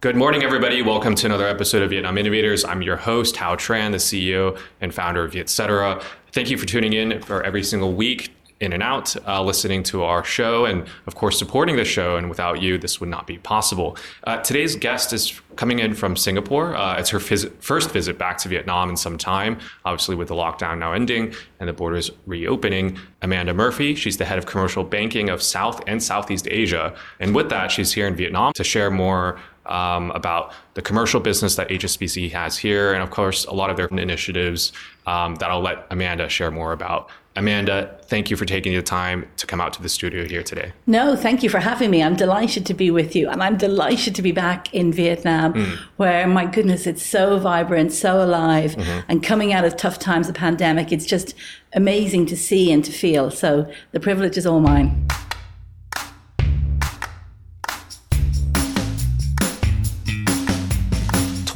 Good morning, everybody. Welcome to another episode of Vietnam Innovators. I'm your host, Hao Tran, the CEO and founder of Vietcetera. Thank you for tuning in for every single week, in and out, uh, listening to our show, and of course, supporting the show. And without you, this would not be possible. Uh, today's guest is coming in from Singapore. Uh, it's her phys- first visit back to Vietnam in some time, obviously, with the lockdown now ending and the borders reopening. Amanda Murphy, she's the head of commercial banking of South and Southeast Asia. And with that, she's here in Vietnam to share more um, about the commercial business that HSBC has here, and of course, a lot of their initiatives um, that I'll let Amanda share more about. Amanda, thank you for taking the time to come out to the studio here today. No, thank you for having me. I'm delighted to be with you. And I'm delighted to be back in Vietnam, mm. where, my goodness, it's so vibrant, so alive. Mm-hmm. And coming out of tough times, the pandemic, it's just amazing to see and to feel. So the privilege is all mine.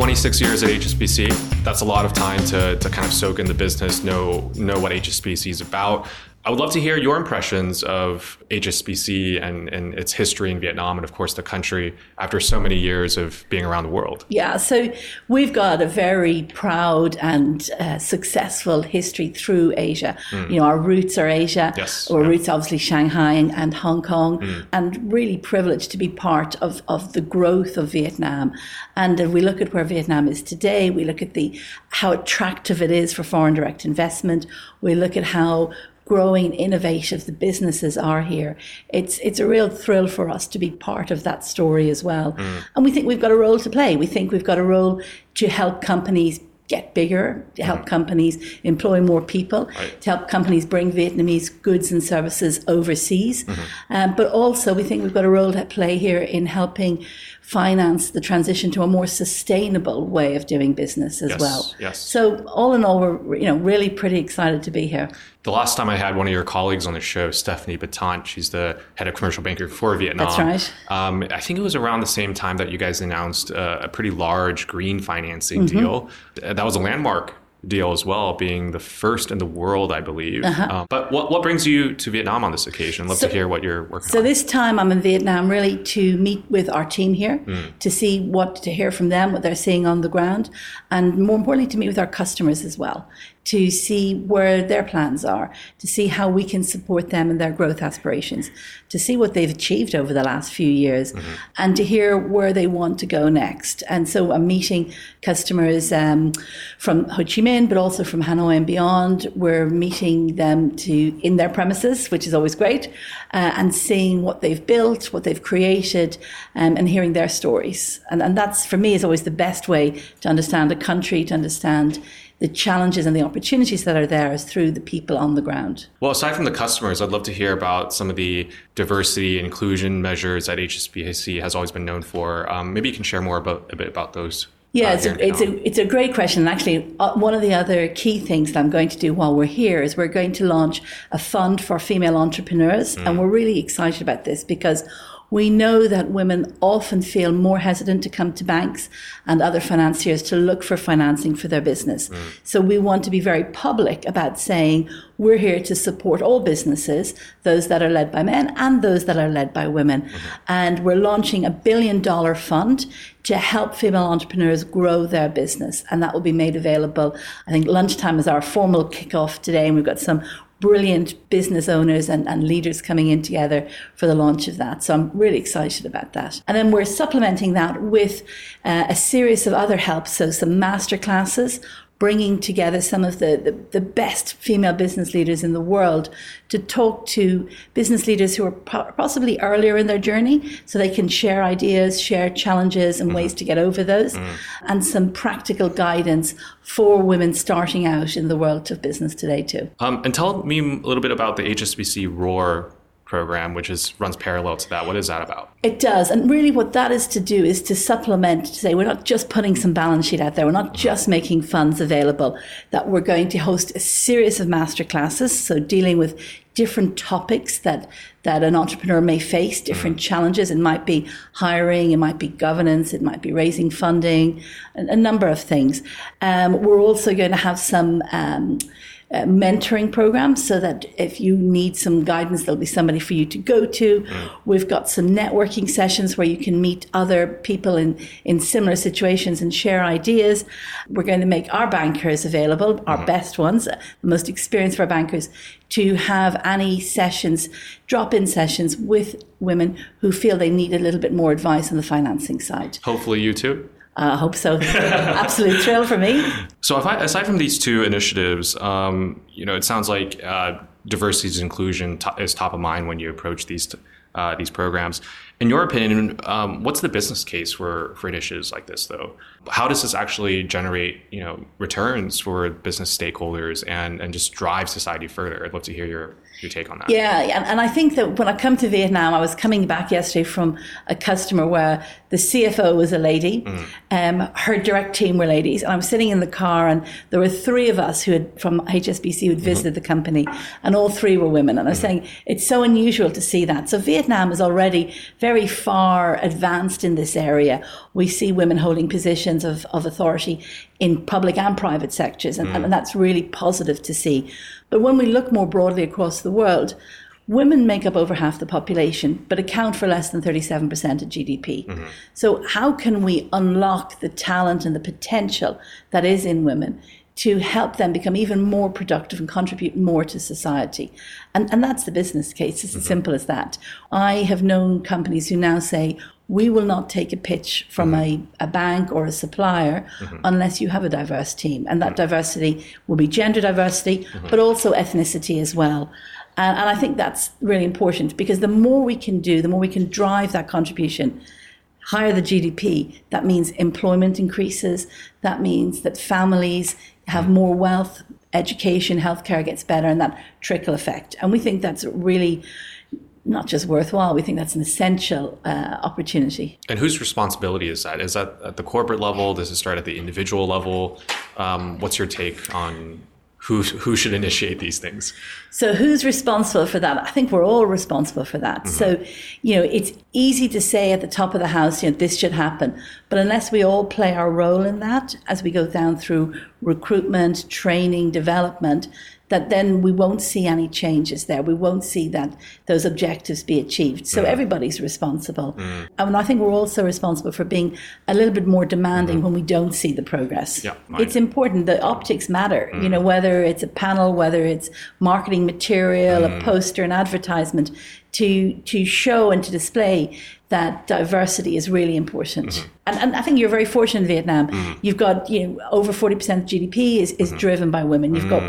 26 years at HSBC. That's a lot of time to, to kind of soak in the business, know know what HSBC is about. I would love to hear your impressions of HSBC and, and its history in Vietnam and, of course, the country after so many years of being around the world. Yeah, so we've got a very proud and uh, successful history through Asia. Mm. You know, our roots are Asia. Yes. Our yeah. roots, obviously, Shanghai and, and Hong Kong, mm. and really privileged to be part of, of the growth of Vietnam. And if we look at where Vietnam is today, we look at the how attractive it is for foreign direct investment. We look at how growing, innovative the businesses are here. It's it's a real thrill for us to be part of that story as well. Mm. And we think we've got a role to play. We think we've got a role to help companies get bigger, to help mm. companies employ more people, right. to help companies bring Vietnamese goods and services overseas. Mm-hmm. Um, but also, we think we've got a role to play here in helping finance the transition to a more sustainable way of doing business as yes, well. Yes. So all in all, we're you know really pretty excited to be here. The last time I had one of your colleagues on the show, Stephanie Batant, she's the head of commercial banker for Vietnam. That's right. Um, I think it was around the same time that you guys announced a, a pretty large green financing mm-hmm. deal. That was a landmark deal as well, being the first in the world, I believe. Uh-huh. Um, but what, what brings you to Vietnam on this occasion? Love so, to hear what you're working so on. So this time I'm in Vietnam really to meet with our team here, mm. to see what, to hear from them, what they're seeing on the ground, and more importantly, to meet with our customers as well, to see where their plans are, to see how we can support them in their growth aspirations, to see what they've achieved over the last few years, mm-hmm. and to hear where they want to go next. And so I'm meeting customers um, from Ho Chi Minh, but also from Hanoi and beyond. We're meeting them to in their premises, which is always great, uh, and seeing what they've built, what they've created, um, and hearing their stories. And, and that's for me is always the best way to understand a country, to understand the challenges and the opportunities that are there is through the people on the ground. Well, aside from the customers, I'd love to hear about some of the diversity inclusion measures that HSBC has always been known for. Um, maybe you can share more about a bit about those. Yeah, uh, it's, a, it's, a, it's a great question. And Actually, uh, one of the other key things that I'm going to do while we're here is we're going to launch a fund for female entrepreneurs. Mm. And we're really excited about this because we know that women often feel more hesitant to come to banks and other financiers to look for financing for their business. Mm. So we want to be very public about saying we're here to support all businesses, those that are led by men and those that are led by women. Mm-hmm. And we're launching a billion dollar fund to help female entrepreneurs grow their business. And that will be made available. I think lunchtime is our formal kickoff today, and we've got some brilliant business owners and, and leaders coming in together for the launch of that. So I'm really excited about that. And then we're supplementing that with uh, a series of other helps. So some master classes bringing together some of the, the, the, best female business leaders in the world to talk to business leaders who are possibly earlier in their journey so they can share ideas, share challenges and mm-hmm. ways to get over those, mm-hmm. and some practical guidance for women starting out in the world of business today, too. Um, and tell me a little bit about the HSBC Roar program, which is runs parallel to that. What is that about? It does, and really, what that is to do is to supplement. To say we're not just putting some balance sheet out there. We're not mm-hmm. just making funds available. That we're going to host a series of master classes, so dealing with different topics that that an entrepreneur may face, different mm-hmm. challenges. It might be hiring, it might be governance, it might be raising funding, a, a number of things. Um, we're also going to have some. Um, uh, mentoring programs so that if you need some guidance, there'll be somebody for you to go to. Mm. We've got some networking sessions where you can meet other people in, in similar situations and share ideas. We're going to make our bankers available, our mm. best ones, the most experienced of our bankers, to have any sessions, drop in sessions with women who feel they need a little bit more advice on the financing side. Hopefully, you too. I hope so. Absolute thrill for me. So, I, aside from these two initiatives, um, you know, it sounds like uh, diversity and inclusion is top of mind when you approach these t- uh, these programs. In your opinion, um, what's the business case for for initiatives like this, though? How does this actually generate you know returns for business stakeholders and and just drive society further? I'd love to hear your your take on that. Yeah, and, and I think that when I come to Vietnam, I was coming back yesterday from a customer where the CFO was a lady, mm. um, her direct team were ladies, and I was sitting in the car, and there were three of us who had from HSBC who had mm-hmm. visited mm-hmm. the company, and all three were women. And I was mm-hmm. saying it's so unusual to see that. So Vietnam is already very far advanced in this area. We see women holding positions of, of authority in public and private sectors, and, mm. and that's really positive to see. But when we look more broadly across the world, women make up over half the population, but account for less than 37% of GDP. Mm-hmm. So, how can we unlock the talent and the potential that is in women? To help them become even more productive and contribute more to society. And, and that's the business case. It's mm-hmm. as simple as that. I have known companies who now say, we will not take a pitch from mm-hmm. a, a bank or a supplier mm-hmm. unless you have a diverse team. And that mm-hmm. diversity will be gender diversity, mm-hmm. but also ethnicity as well. And, and I think that's really important because the more we can do, the more we can drive that contribution higher the GDP, that means employment increases. That means that families have mm-hmm. more wealth, education, healthcare gets better, and that trickle effect. And we think that's really not just worthwhile. We think that's an essential uh, opportunity. And whose responsibility is that? Is that at the corporate level? Does it start at the individual level? Um, what's your take on who who should initiate these things? So who's responsible for that? I think we're all responsible for that. Mm-hmm. So, you know, it's easy to say at the top of the house, you know, this should happen, but unless we all play our role in that as we go down through recruitment, training, development, that then we won't see any changes there. We won't see that those objectives be achieved. So mm. everybody's responsible. Mm. And I think we're also responsible for being a little bit more demanding mm when we don't see the progress. Yeah, it's important. The optics matter, you know, mm. whether it's a panel, whether it's marketing material, a mm. poster, an advertisement, to, to show and to display that diversity is really important. Mm-hmm. And, and I think you're very fortunate in Vietnam. Mm. You've got, you know, over 40% of GDP is, is mm-hmm. driven by women. You've got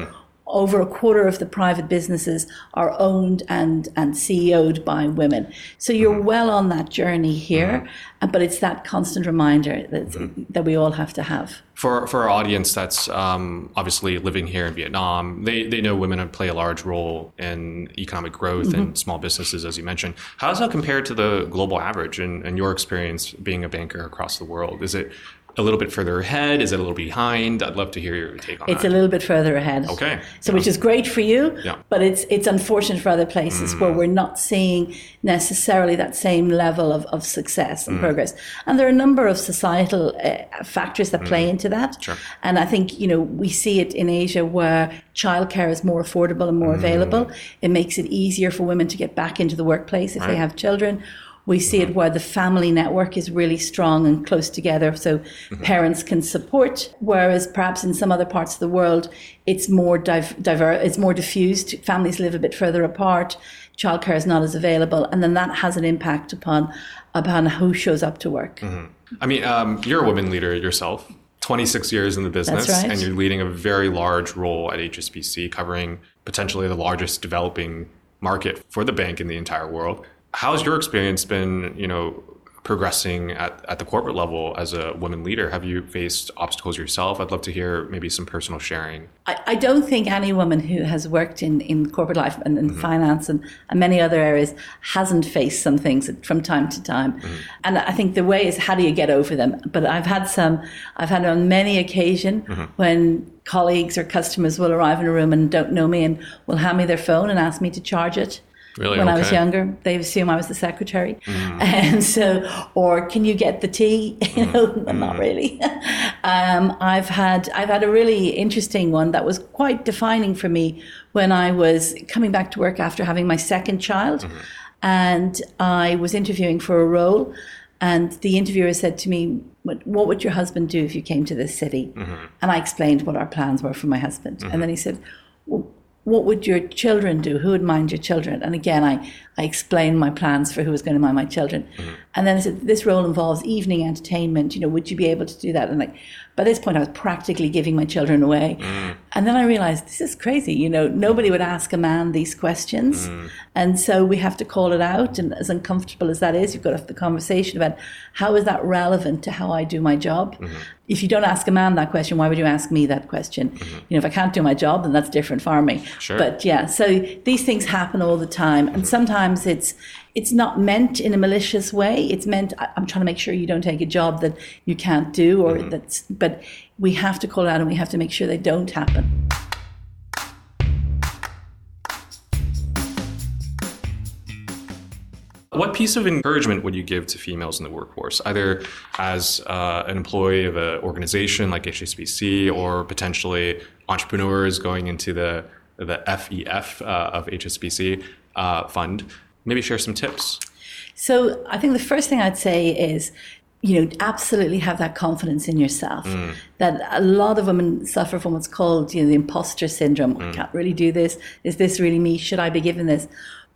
over a quarter of the private businesses are owned and, and CEO'd by women. So you're mm-hmm. well on that journey here, mm-hmm. but it's that constant reminder that, mm-hmm. that we all have to have. For, for our audience that's um, obviously living here in Vietnam, they, they know women play a large role in economic growth mm-hmm. and small businesses, as you mentioned. How does that compare to the global average and, and your experience being a banker across the world? Is it a little bit further ahead? Is it a little behind? I'd love to hear your take on it's that. It's a little bit further ahead. Okay. So, yeah. which is great for you, yeah. but it's it's unfortunate for other places mm. where we're not seeing necessarily that same level of, of success and mm. progress. And there are a number of societal uh, factors that mm. play into that. Sure. And I think, you know, we see it in Asia where childcare is more affordable and more mm. available. It makes it easier for women to get back into the workplace if right. they have children we see it where the family network is really strong and close together, so mm-hmm. parents can support. Whereas perhaps in some other parts of the world, it's more div- diver- it's more diffused. Families live a bit further apart. Childcare is not as available, and then that has an impact upon upon who shows up to work. Mm-hmm. I mean, um, you're a women leader yourself. 26 years in the business, right. and you're leading a very large role at HSBC, covering potentially the largest developing market for the bank in the entire world how's your experience been, you know, progressing at, at the corporate level as a woman leader? Have you faced obstacles yourself? I'd love to hear maybe some personal sharing. I, I don't think any woman who has worked in, in corporate life and in mm-hmm. finance and, and many other areas hasn't faced some things from time to time. Mm-hmm. And I think the way is how do you get over them? But I've had some, I've had on many occasion mm-hmm. when colleagues or customers will arrive in a room and don't know me and will hand me their phone and ask me to charge it Really? when I was younger. They assume I was the secretary, mm. and so, or can you get the tea? You mm. know, not mm. really. um, I've had I've had a really interesting one that was quite defining for me when I was coming back to work after having my second child, mm-hmm. and I was interviewing for a role, and the interviewer said to me, "What, what would your husband do if you came to this city?" Mm-hmm. And I explained what our plans were for my husband, and mm-hmm. then he said. Well, what would your children do? Who would mind your children? And again, I, I explained my plans for who was going to mind my children. Mm-hmm. And then I said, this role involves evening entertainment. You know, would you be able to do that? And like, by this point, I was practically giving my children away. Mm. And then I realized this is crazy. You know, nobody would ask a man these questions. Mm. And so we have to call it out. And as uncomfortable as that is, you've got to have the conversation about how is that relevant to how I do my job? Mm-hmm. If you don't ask a man that question, why would you ask me that question? Mm-hmm. You know, if I can't do my job, then that's different for me. Sure. But yeah, so these things happen all the time, and sometimes it's it's not meant in a malicious way. It's meant I'm trying to make sure you don't take a job that you can't do, or that's. But we have to call it out, and we have to make sure they don't happen. What piece of encouragement would you give to females in the workforce, either as uh, an employee of an organization like HSBC or potentially entrepreneurs going into the the FEF uh, of HSBC uh, fund? Maybe share some tips. So I think the first thing I'd say is, you know, absolutely have that confidence in yourself. That a lot of women suffer from what's called, you know, the imposter syndrome. I can't really do this. Is this really me? Should I be given this?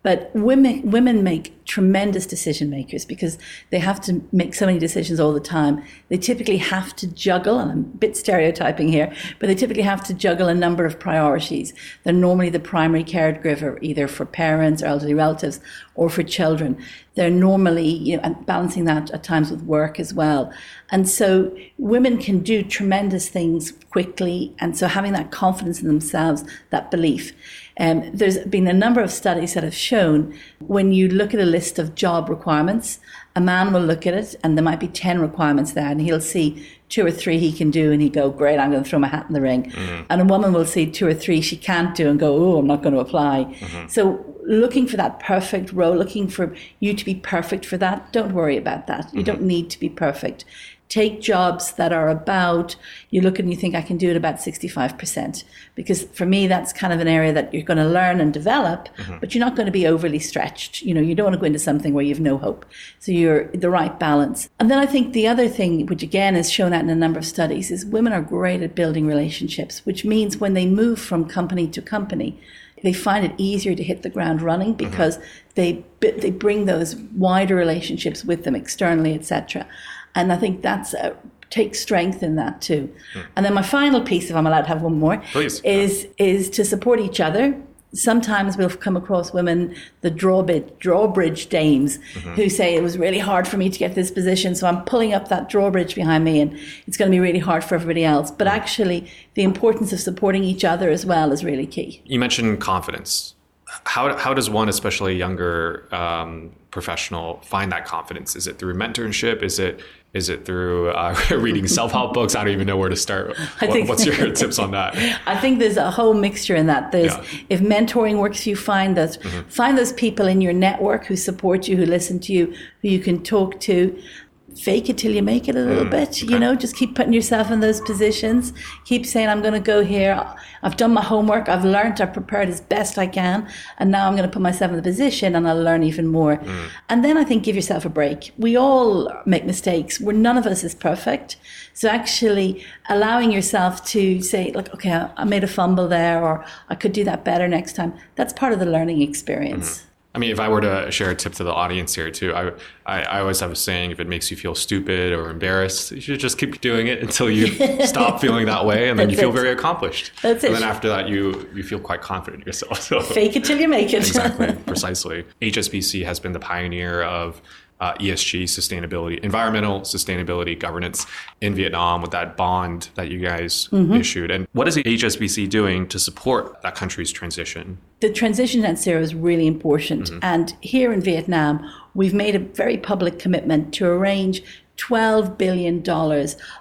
But women women make tremendous decision makers because they have to make so many decisions all the time. They typically have to juggle, and I'm a bit stereotyping here, but they typically have to juggle a number of priorities. They're normally the primary caregiver, either for parents or elderly relatives or for children. They're normally, you know, balancing that at times with work as well. And so women can do tremendous things quickly. And so having that confidence in themselves, that belief. Um, there's been a number of studies that have shown when you look at a list of job requirements, a man will look at it and there might be 10 requirements there and he'll see two or three he can do and he'll go, great, I'm going to throw my hat in the ring. Mm-hmm. And a woman will see two or three she can't do and go, oh, I'm not going to apply. Mm-hmm. So looking for that perfect role, looking for you to be perfect for that, don't worry about that. You mm-hmm. don't need to be perfect. Take jobs that are about, you look and you think, I can do it about 65%. Because for me, that's kind of an area that you're going to learn and develop, mm-hmm. but you're not going to be overly stretched. You know, you don't want to go into something where you have no hope. So you're the right balance. And then I think the other thing, which again is shown out in a number of studies, is women are great at building relationships, which means when they move from company to company, they find it easier to hit the ground running mm-hmm. because they they bring those wider relationships with them externally, etc. And I think that's a, take strength in that too. Hmm. And then my final piece, if I'm allowed to have one more, Please. is is to support each other. Sometimes we'll come across women, the drawbridge, drawbridge dames, mm-hmm. who say it was really hard for me to get this position, so I'm pulling up that drawbridge behind me, and it's going to be really hard for everybody else. But hmm. actually, the importance of supporting each other as well is really key. You mentioned confidence. How, how does one, especially a younger um, professional, find that confidence? Is it through mentorship? Is it is it through uh, reading self help books? I don't even know where to start. What, think- what's your tips on that? I think there's a whole mixture in that. There's Yeah. Mm-hmm. if mentoring works for you, find those find those people in your network who support you, who listen to you, who you can talk to. Fake it till you make it a little mm, bit, you know, just keep putting yourself in those positions. Keep saying, I'm going to go here. I've done my homework. I've learned. I've prepared as best I can. And now I'm going to put myself in the position and I'll learn even more. Mm. And then I think give yourself a break. We all make mistakes. We're none of us is perfect. So actually allowing yourself to say, like, okay, I I made a fumble there, or I could do that better next time. That's part of the learning experience. Mm-hmm. I mean, if I were to share a tip to the audience here too, I, I, I always have a saying: if it makes you feel stupid or embarrassed, you should just keep doing it until you stop feeling that way, and then you feel it. very accomplished. That's and it. then after that, you you feel quite confident in yourself. So Fake it till you make it. exactly, precisely. HSBC has been the pioneer of uh, ESG sustainability, environmental sustainability governance in Vietnam with that bond that you guys issued. And what is the HSBC doing to support that country's transition? the transition net zero is really important. And here in Vietnam, we've made a very public commitment to arrange $12 billion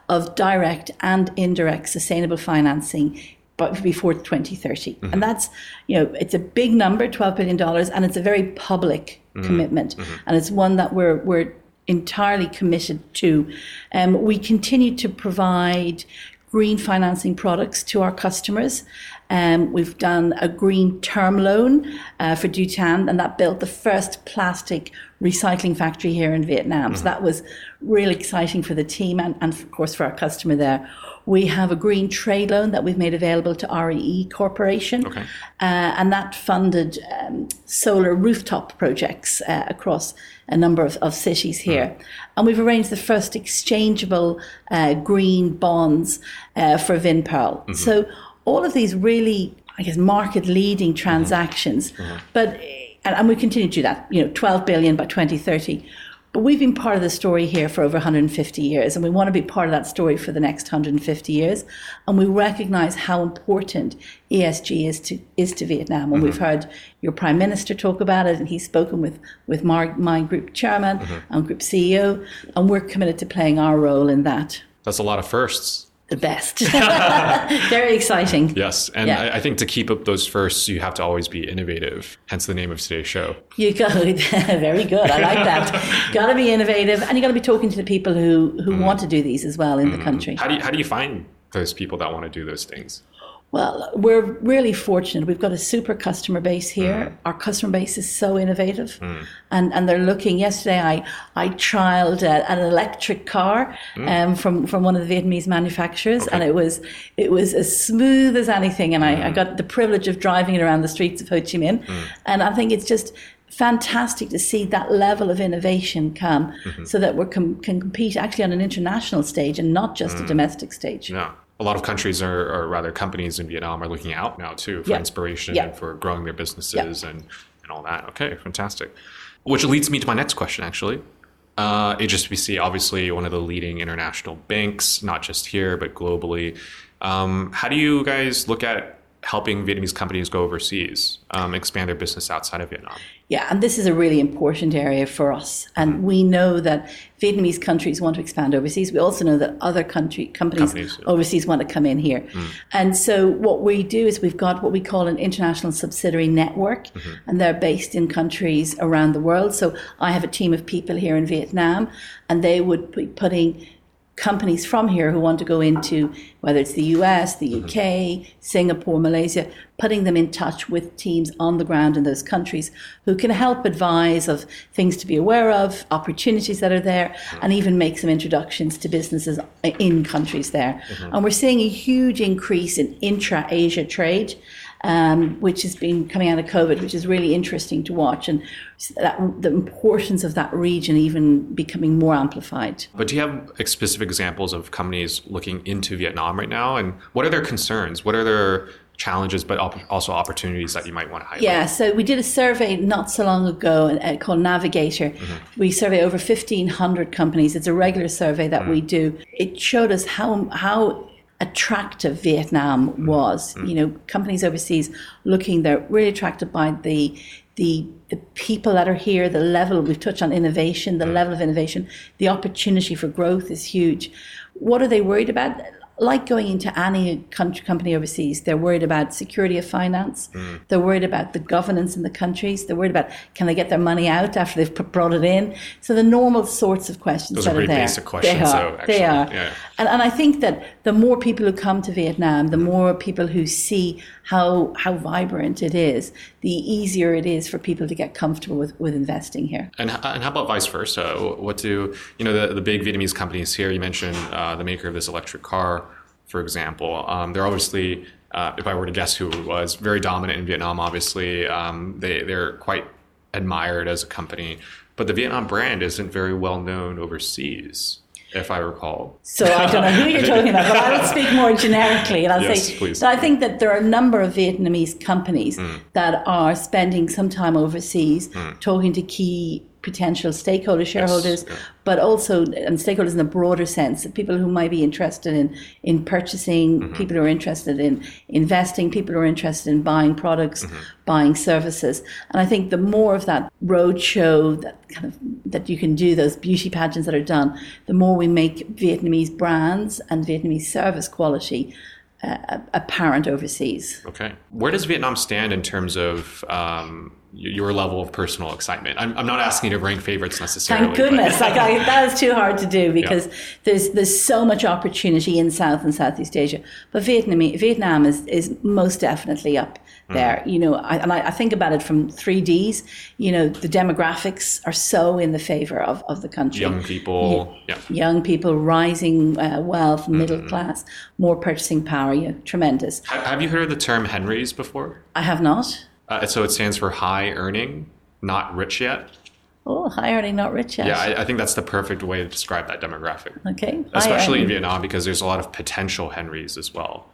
of direct and indirect sustainable financing but before 2030. And that's, you know, it's a big number, $12 billion, and it's a very public commitment. And it's one that we're, we're entirely committed to. Um, we continue to provide green financing products to our customers. Um, we've done a green term loan uh, for Duy Tan, and that built the first plastic recycling factory here in Vietnam. So that was really exciting for the team and, and, of course, for our customer there. We have a green trade loan that we've made available to REE Corporation, Okay. uh, and that funded um, solar rooftop projects uh, across a number of, of cities here. And we've arranged the first exchangeable uh, green bonds uh, for Vinpearl. So all of these really, I guess, market leading transactions, but and, and we continue to do that. You know, 12 billion by 2030. But we've been part of the story here for over 150 years, and we want to be part of that story for the next 150 years. And we recognise how important ESG is to is to Vietnam. And we've mm-hmm. heard your prime minister talk about it, and he's spoken with with my, my group chairman mm-hmm. and group CEO, and we're committed to playing our role in that. That's a lot of firsts. The best, very exciting. Yes, and Yeah. I, I think to keep up those firsts, you have to always be innovative. Hence the name of today's show. You go very good. I like that. got to be innovative, and you got to be talking to the people who who mm-hmm. want to do these as well in the mm-hmm. country. How do you, how do you find those people that want to do those things? Well, we're really fortunate. We've got a super customer base here. Mm. Our customer base is so innovative, mm. and and they're looking. Yesterday, I I trialed uh, an electric car mm. um, from from one of the Vietnamese manufacturers, and it was it was as smooth as anything. And I, I got the privilege of driving it around the streets of Ho Chi Minh, and I think it's just fantastic to see that level of innovation come, mm-hmm. so that we com- can compete actually on an international stage and not just a domestic stage. Yeah. A lot of countries are, or rather companies in Vietnam are looking out now too for Yeah. inspiration Yeah. and for growing their businesses and, and all that. Okay, fantastic. Which leads me to my next question actually. Uh, HSBC, obviously one of the leading international banks, not just here, but globally. Um, how do you guys look at helping Vietnamese companies go overseas, um, expand their business outside of Vietnam? Yeah, and this is a really important area for us. And mm-hmm. we know that Vietnamese countries want to expand overseas. We also know that other country companies, Companies, yeah. overseas want to come in here. Mm. And so what we do is we've got what we call an international subsidiary network, mm-hmm. and they're based in countries around the world. So I have a team of people here in Vietnam, and they would be putting companies from here who want to go into whether it's the US, the UK, Singapore, Malaysia, putting them in touch with teams on the ground in those countries who can help advise of things to be aware of, opportunities that are there, and even make some introductions to businesses in countries there. Mm-hmm. And we're seeing a huge increase in intra Asia trade. Um, which has been coming out of COVID, which is really interesting to watch, and that, the importance of that region even becoming more amplified. But do you have specific examples of companies looking into Vietnam right now? And what are their concerns? What are their challenges, but also opportunities that you might want to highlight? Yeah, so we did a survey not so long ago uh, called Navigator. We survey over 1,500 companies. It's a regular survey that we do. It showed us how, how attractive Vietnam mm. was. Mm. You know, companies overseas looking, they're really attracted by the, the, the people that are here, the level, we've touched on innovation, the mm. level of innovation, the opportunity for growth is huge. What are they worried about? Like going into any country, company overseas, they're worried about security of finance. Mm. They're worried about the governance in the countries. They're worried about can they get their money out after they've put- brought it in. So the normal sorts of questions Those that are very there. basic questions, They are. though, they are. Yeah. And, and I think that the more people who come to Vietnam, the more people who see how how vibrant it is, the easier it is for people to get comfortable with, with investing here. And, and how about vice versa? What do you know? The, the big Vietnamese companies here. You mentioned uh, the maker of this electric car, for example. Um, they're obviously, uh, if I were to guess who it was, very dominant in Vietnam. Obviously, um, they they're quite admired as a company, but the Vietnam brand isn't very well known overseas, if I recall. So I don't know who you're talking about, but I would speak more generically. And I'll Yes, say please. that I think that there are a number of Vietnamese companies Hmm. that are spending some time overseas talking to key potential stakeholders, shareholders, yeah. but also and stakeholders in a broader sense, people who might be interested in in purchasing, Mm-hmm. people who are interested in investing, people who are interested in buying products, Mm-hmm. buying services. And I think the more of that roadshow that kind of that you can do, those beauty pageants that are done, the more we make Vietnamese brands and Vietnamese service quality a, a parent overseas. Okay. Where does Vietnam stand in terms of um, your level of personal excitement? I'm, I'm, not asking you to rank favorites necessarily. Thank goodness. like I, that is too hard to do because yeah. there's there's so much opportunity in South and Southeast Asia. But Vietnam Vietnam is, is most definitely up mm. there. Mm. You know, I, and I, I, think about it from three Ds. You know, the demographics are so in the favor of, of the country. Young people, yeah. Young people, rising uh, wealth, middle mm. class, more purchasing power. Yeah, tremendous. Have you heard of the term Henrys before? I have not. Uh, so it stands for high earning, not rich yet. Oh, high earning, not rich yet. Yeah, I, I, think that's the perfect way to describe that demographic. Okay. Especially in Vietnam because there's a lot of potential Henrys as well.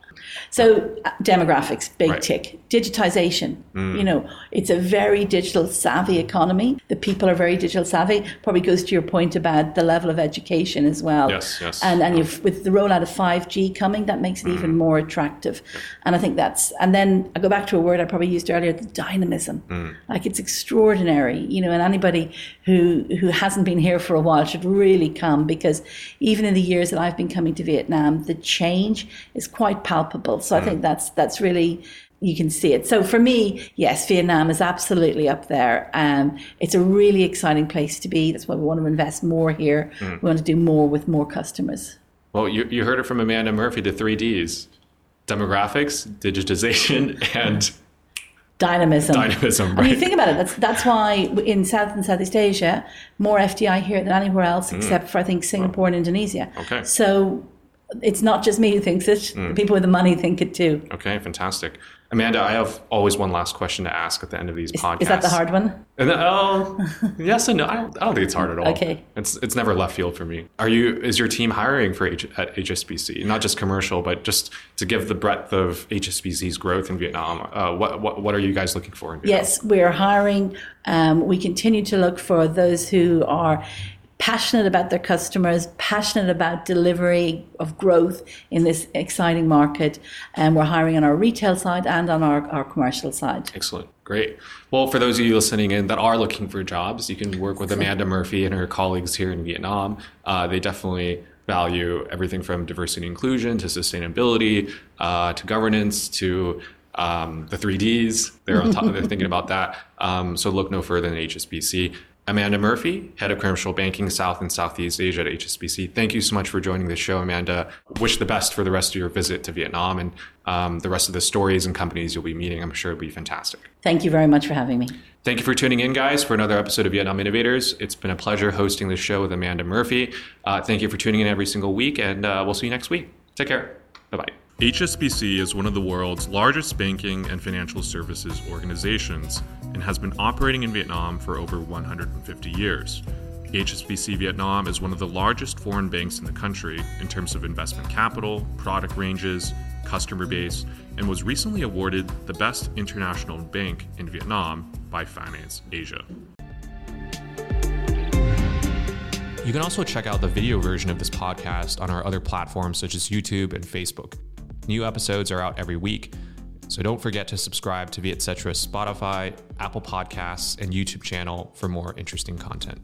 So uh, demographics, big right. tick. Digitization, mm. you know, it's a very digital savvy economy. The people are very digital savvy. Probably goes to your point about the level of education as well. Yes, yes. And and you've, with the rollout of 5G coming, that makes it mm. even more attractive. And I think that's, and then I go back to a word I probably used earlier, the dynamism. Mm. Like it's extraordinary, you know, and anybody who, who hasn't been here for a while should really come because even in the years that I've been coming to Vietnam, the change is quite palpable. So I think mm. that's that's really you can see it. So for me, yes, Vietnam is absolutely up there. Um, it's a really exciting place to be. That's why we want to invest more here. Mm. We want to do more with more customers. Well, you, you heard it from Amanda Murphy, the three Ds demographics, digitization, and dynamism. Dynamism, right. And you think about it, that's, that's why in South and Southeast Asia, more FDI here than anywhere else, mm. except for, I think, Singapore and Indonesia. Okay. So it's not just me who thinks it. Mm. The people with the money think it too. Okay, fantastic. Amanda, I have always one last question to ask at the end of these is, podcasts. Is that the hard one? And then, oh, yes and no. I don't, I don't, think it's hard at all. Okay. It's it's never left field for me. Are you? Is your team hiring for H, at HSBC? Not just commercial, but just to give the breadth of HSBC's growth in Vietnam. Uh, what, what what are you guys looking for? Yes, we're hiring. Um, we continue to look for those who are passionate about their customers, passionate about delivery of growth in this exciting market. And we're hiring on our retail side and on our, our commercial side. Excellent. Great. Well, for those of you listening in that are looking for jobs, you can work with Amanda Murphy and her colleagues here in Vietnam. Uh, they definitely value everything from diversity and inclusion to sustainability uh, to governance to um, the three Ds. They're on top. they're thinking about that. Um, so look no further than HSBC. Amanda Murphy, Head of Commercial Banking South and Southeast Asia at HSBC. Thank you so much for joining the show, Amanda. Wish the best for the rest of your visit to Vietnam and um, the rest of the stories and companies you'll be meeting. I'm sure it'll be fantastic. Thank you very much for having me. Thank you for tuning in, guys, for another episode of Vietnam Innovators. It's been a pleasure hosting this show with Amanda Murphy. Uh, thank you for tuning in every single week, and uh, we'll see you next week. Take care. Bye bye. HSBC is one of the world's largest banking and financial services organizations and has been operating in Vietnam for over 150 years. HSBC Vietnam is one of the largest foreign banks in the country in terms of investment capital, product ranges, customer base, and was recently awarded the Best International Bank in Vietnam by Finance Asia. You can also check out the video version of this podcast on our other platforms such as YouTube and Facebook. New episodes are out every week, so don't forget to subscribe to Vietcetera's Spotify, Apple Podcasts, and YouTube channel for more interesting content.